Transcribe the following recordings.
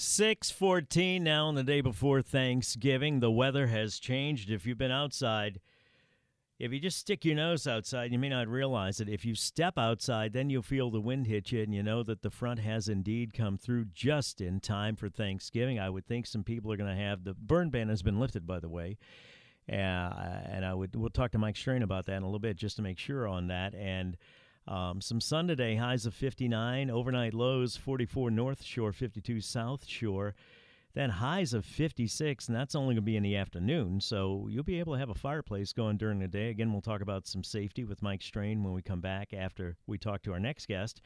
614 now on the day before Thanksgiving. The weather has changed. If you've been outside, if you just stick your nose outside, you may not realize it. If you step outside, then you'll feel the wind hit you, and you know that the front has indeed come through just in time for Thanksgiving. I would think some people are going to have the burn ban has been lifted, by the way. Uh, and I would we'll talk to Mike Strain about that in a little bit just to make sure on that. And um, some sun today, highs of 59, overnight lows 44 North Shore, 52 South Shore. Then highs of 56, and that's only going to be in the afternoon. So you'll be able to have a fireplace going during the day. Again, we'll talk about some safety with Mike Strain when we come back after we talk to our next guest.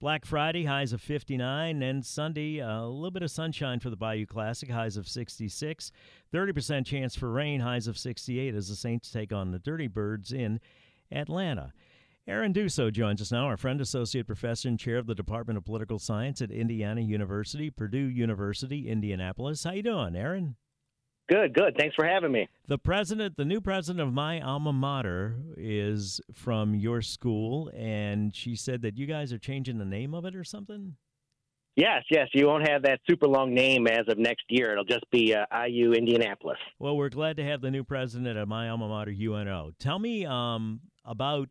Black Friday, highs of 59, and Sunday, a little bit of sunshine for the Bayou Classic, highs of 66. 30% chance for rain, highs of 68 as the Saints take on the Dirty Birds in Atlanta. Aaron Dusso joins us now, our friend, associate professor and chair of the Department of Political Science at Indiana University, Purdue University, Indianapolis. How you doing, Aaron? Good, good. Thanks for having me. The president, the new president of my alma mater, is from your school, and she said that you guys are changing the name of it or something. Yes, yes. You won't have that super long name as of next year. It'll just be uh, IU Indianapolis. Well, we're glad to have the new president of my alma mater, UNO. Tell me um, about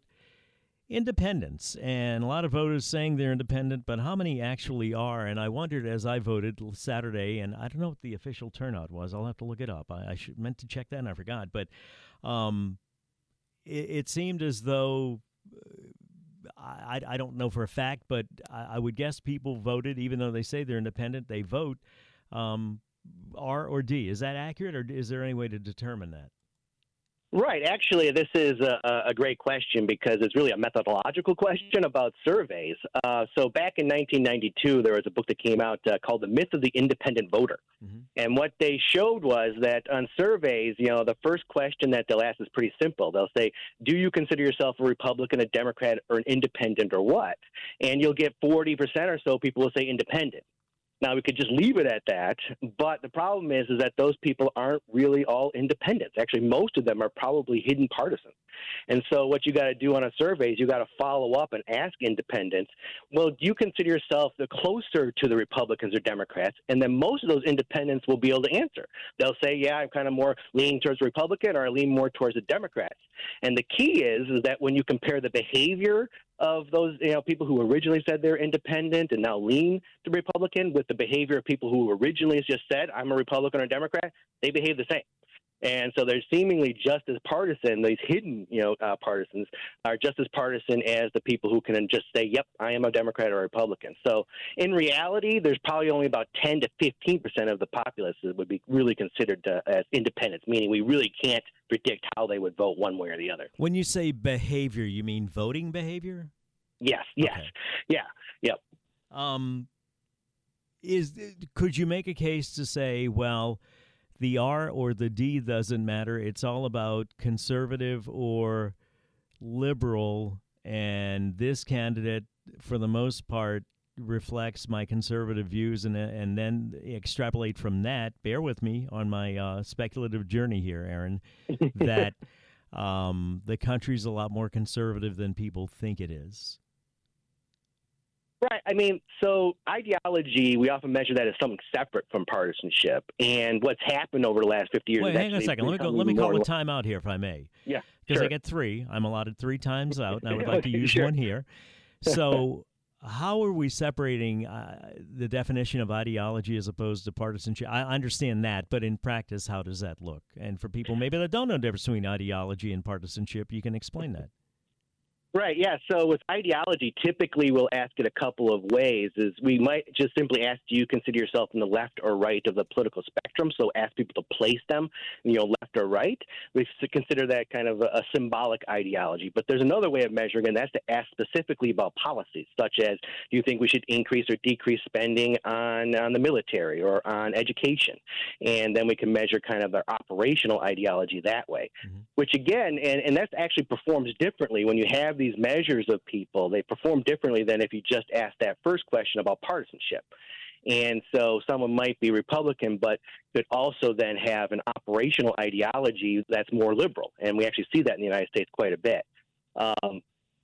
independents, and a lot of voters saying they're independent, but how many actually are? And I wondered as I voted Saturday, and I don't know what the official turnout was. I'll have to look it up. I, I should, meant to check that, and I forgot. But um, it, it, seemed as though. I, I don't know for a fact, but I, I, would guess people voted, even though they say they're independent, they vote um, R or D. Is that accurate, or is there any way to determine that? Right. Actually, this is a, a, great question because it's really a methodological question about surveys. Uh, so, back in 1992, there was a book that came out uh, called The Myth of the Independent Voter. Mm-hmm. And what they showed was that on surveys, you know, the first question that they'll ask is pretty simple. They'll say, Do you consider yourself a Republican, a Democrat, or an independent, or what? And you'll get 40% or so people will say independent. Now we could just leave it at that, but the problem is is that those people aren't really all independents. Actually, most of them are probably hidden partisans. And so what you got to do on a survey is you got to follow up and ask independents, well, do you consider yourself the closer to the Republicans or Democrats? And then most of those independents will be able to answer. They'll say, yeah, I'm kind of more leaning towards Republican or I lean more towards the Democrats. And the key is is that when you compare the behavior of those you know people who originally said they're independent and now lean to Republican with the behavior of people who originally just said I'm a Republican or Democrat, they behave the same. And so they're seemingly just as partisan. These hidden, you know, uh, partisans are just as partisan as the people who can just say, "Yep, I am a Democrat or a Republican." So in reality, there's probably only about 10 to 15 percent of the populace that would be really considered uh, as independents, meaning we really can't predict how they would vote one way or the other. When you say behavior, you mean voting behavior? Yes. Yes. Okay. Yeah. Yep. Um, is could you make a case to say, well? The R or the D doesn't matter. It's all about conservative or liberal. And this candidate, for the most part, reflects my conservative views and and then extrapolate from that bear with me on my uh, speculative journey here aaron that um, the country's a lot more conservative than people think it is Right. I mean, so ideology, we often measure that as something separate from partisanship. And what's happened over the last 50 years. Wait, hang on a second. Let me, go, let me call a time out here, if I may. Yeah. Because sure. I get three. I'm allotted three times out, and I would like to use sure. one here. So, how are we separating uh, the definition of ideology as opposed to partisanship? I understand that, but in practice, how does that look? And for people maybe that don't know the difference between ideology and partisanship, you can explain that. Right, yeah. So with ideology, typically we'll ask it a couple of ways. Is we might just simply ask, do you consider yourself in the left or right of the political spectrum? So ask people to place them, you know, left or right. We consider that kind of a, a symbolic ideology. But there's another way of measuring, and that's to ask specifically about policies, such as, do you think we should increase or decrease spending on on the military or on education? And then we can measure kind of their operational ideology that way. Mm-hmm. Which again, and and that actually performs differently when you have these measures of people, they perform differently than if you just ask that first question about partisanship. And so someone might be Republican, but could also then have an operational ideology that's more liberal. And we actually see that in the United States quite a bit. Um,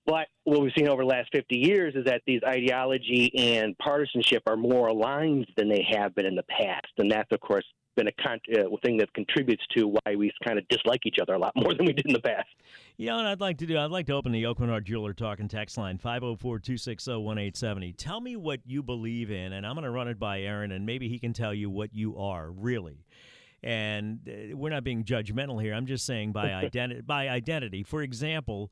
but what we've seen over the last 50 years is that these ideology and partisanship are more aligned than they have been in the past. And that's, of course, been a con- uh, thing that contributes to why we kind of dislike each other a lot more than we did in the past. You know what I'd like to do? I'd like to open the Aucoin Jeweler Talking text line, 504 260 1870. Tell me what you believe in, and I'm going to run it by Aaron, and maybe he can tell you what you are, really. And uh, we're not being judgmental here. I'm just saying by, identi- by identity. For example,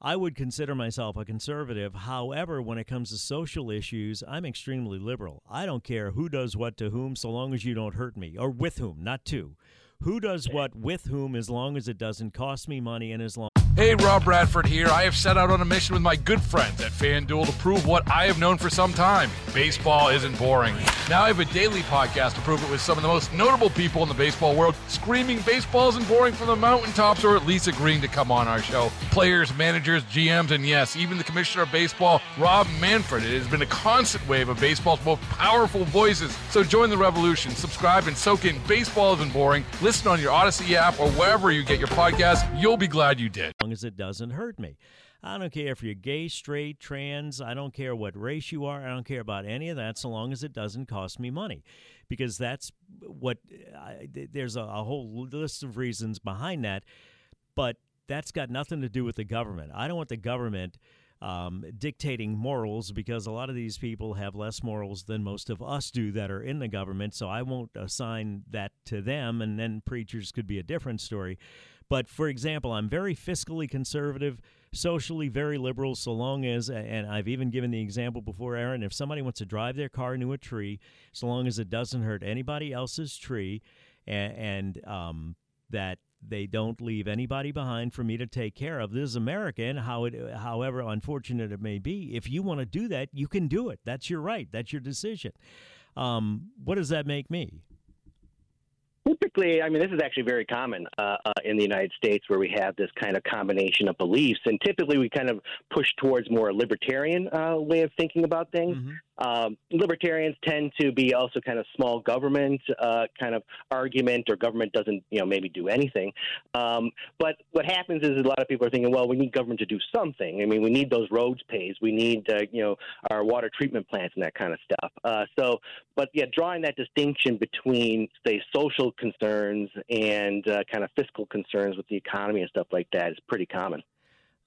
I would consider myself a conservative. However, when it comes to social issues, I'm extremely liberal. I don't care who does what to whom so long as you don't hurt me, or with whom, not to. Who does what with whom as long as it doesn't cost me money and as long Hey, Rob Bradford here. I have set out on a mission with my good friends at FanDuel to prove what I have known for some time baseball isn't boring. Now I have a daily podcast to prove it with some of the most notable people in the baseball world screaming baseball isn't boring from the mountaintops or at least agreeing to come on our show. Players, managers, GMs, and yes, even the commissioner of baseball, Rob Manfred. It has been a constant wave of baseball's most powerful voices. So join the revolution. Subscribe and soak in Baseball Isn't Boring. Listen on your Odyssey app or wherever you get your podcast. You'll be glad you did As long as it doesn't hurt me. I don't care if you're gay, straight, trans. I don't care what race you are. I don't care about any of that so long as it doesn't cost me money. Because that's what I, there's a, a whole list of reasons behind that. But that's got nothing to do with the government. I don't want the government um, dictating morals because a lot of these people have less morals than most of us do that are in the government. So I won't assign that to them, and then preachers could be a different story. But for example, I'm very fiscally conservative, socially very liberal, so long as, and I've even given the example before, Aaron, if somebody wants to drive their car into a tree, so long as it doesn't hurt anybody else's tree, and, and um, that they don't leave anybody behind for me to take care of. This is America, and how it, however unfortunate it may be. If you want to do that, you can do it. That's your right. That's your decision. Um, what does that make me? Typically, I mean, this is actually very common uh, uh, in the United States where we have this kind of combination of beliefs. And typically, we kind of push towards more libertarian uh, way of thinking about things. Mm-hmm. Um, libertarians tend to be also kind of small government uh, kind of argument, or government doesn't, you know, maybe do anything. Um, but what happens is a lot of people are thinking, well, we need government to do something. I mean, we need those roads paved, we need, uh, you know, our water treatment plants and that kind of stuff. Uh, so, but yeah, drawing that distinction between, say, social concerns and uh, kind of fiscal concerns with the economy and stuff like that is pretty common.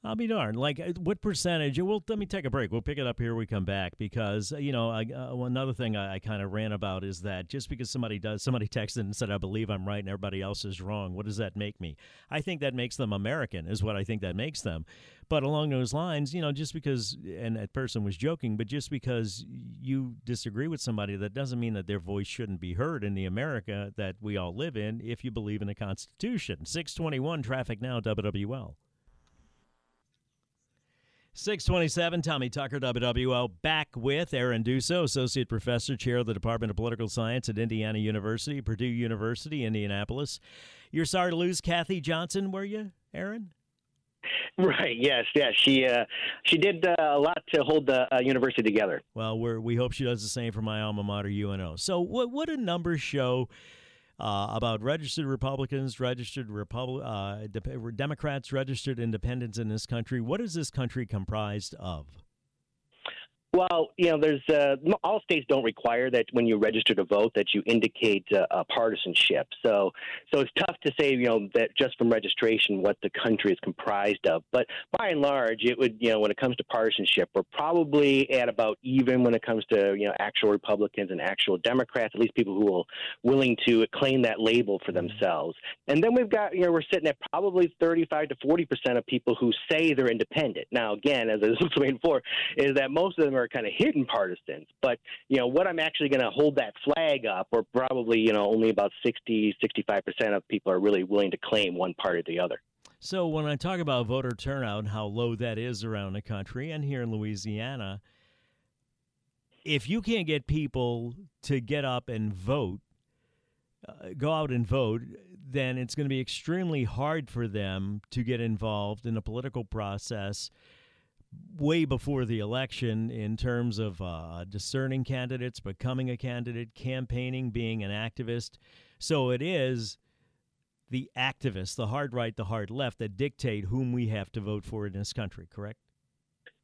I'll be darned. Like, uh, what percentage? Well, let me take a break. We'll pick it up here. We come back because uh, you know I, uh, another thing I, I kind of ran about is that just because somebody does somebody texted and said I believe I'm right and everybody else is wrong, what does that make me? I think that makes them American. Is what I think that makes them. But along those lines, you know, just because and that person was joking, but just because you disagree with somebody, that doesn't mean that their voice shouldn't be heard in the America that we all live in. If you believe in the Constitution, six twenty one traffic now WWL. 627, Tommy Tucker, WWL, back with Aaron Dusso, Associate Professor, Chair of the Department of Political Science at Indiana University, Purdue University, Indianapolis. You're sorry to lose Kathy Johnson, were you, Aaron? Right. Yes. Yes. She uh, she did uh, a lot to hold the uh, university together. Well, we we hope she does the same for my alma mater, UNO. So, what what do numbers show uh, about registered Republicans, registered uh, de- Democrats, registered independents in this country. What is this country comprised of? Well, you know, there's uh, all states don't require that when you register to vote that you indicate uh, partisanship. So, so it's tough to say, you know, that just from registration what the country is comprised of. But by and large, it would, you know, when it comes to partisanship, we're probably at about even when it comes to you know actual Republicans and actual Democrats, at least people who are willing to claim that label for themselves. And then we've got, you know, we're sitting at probably 35 to 40 percent of people who say they're independent. Now, again, as I was explaining before, is that most of them are are kind of hidden partisans. But, you know, what I'm actually going to hold that flag up, or probably, you know, only about 60, 65% of people are really willing to claim one part or the other. So when I talk about voter turnout how low that is around the country and here in Louisiana, if you can't get people to get up and vote, uh, go out and vote, then it's going to be extremely hard for them to get involved in a political process way before the election in terms of uh, discerning candidates, becoming a candidate, campaigning, being an activist. So it is the activists, the hard right, the hard left, that dictate whom we have to vote for in this country, correct?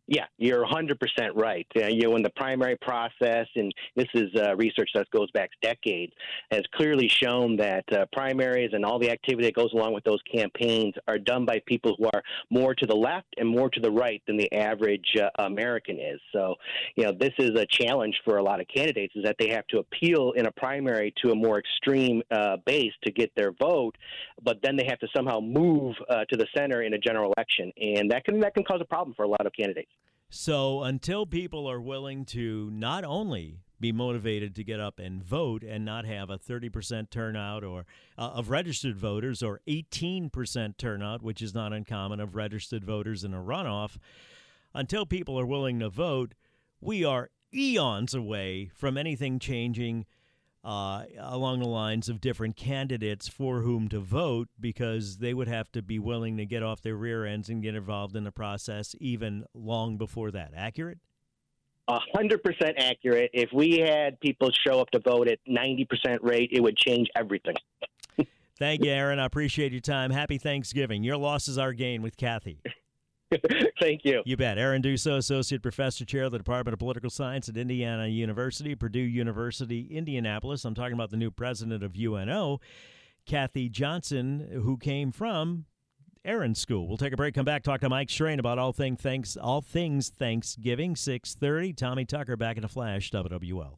Yeah, you're 100% right. Uh, you know, in the primary process, and this is uh, research that goes back decades, has clearly shown that uh, primaries and all the activity that goes along with those campaigns are done by people who are more to the left and more to the right than the average uh, American is. So, you know, this is a challenge for a lot of candidates is that they have to appeal in a primary to a more extreme uh, base to get their vote, but then they have to somehow move uh, to the center in a general election, and that can that can cause a problem for a lot of candidates. So until people are willing to not only be motivated to get up and vote and not have a 30% turnout or uh, of registered voters or 18% turnout, which is not uncommon of registered voters in a runoff, until people are willing to vote, we are eons away from anything changing uh, along the lines of different candidates for whom to vote because they would have to be willing to get off their rear ends and get involved in the process even long before that. Accurate? A hundred percent accurate. If we had people show up to vote at ninety percent rate, it would change everything. Thank you, Aaron. I appreciate your time. Happy Thanksgiving. Your loss is our gain with Kathy. Thank you. You bet. Aaron Dusso, Associate Professor, Chair of the Department of Political Science at Indiana University, Purdue University, Indianapolis. I'm talking about the new president of UNO, Kathy Johnson, who came from Aaron's school. We'll take a break, come back, talk to Mike Strain about all things thanks all things Thanksgiving. 630. Tommy Tucker back in a flash, WWL.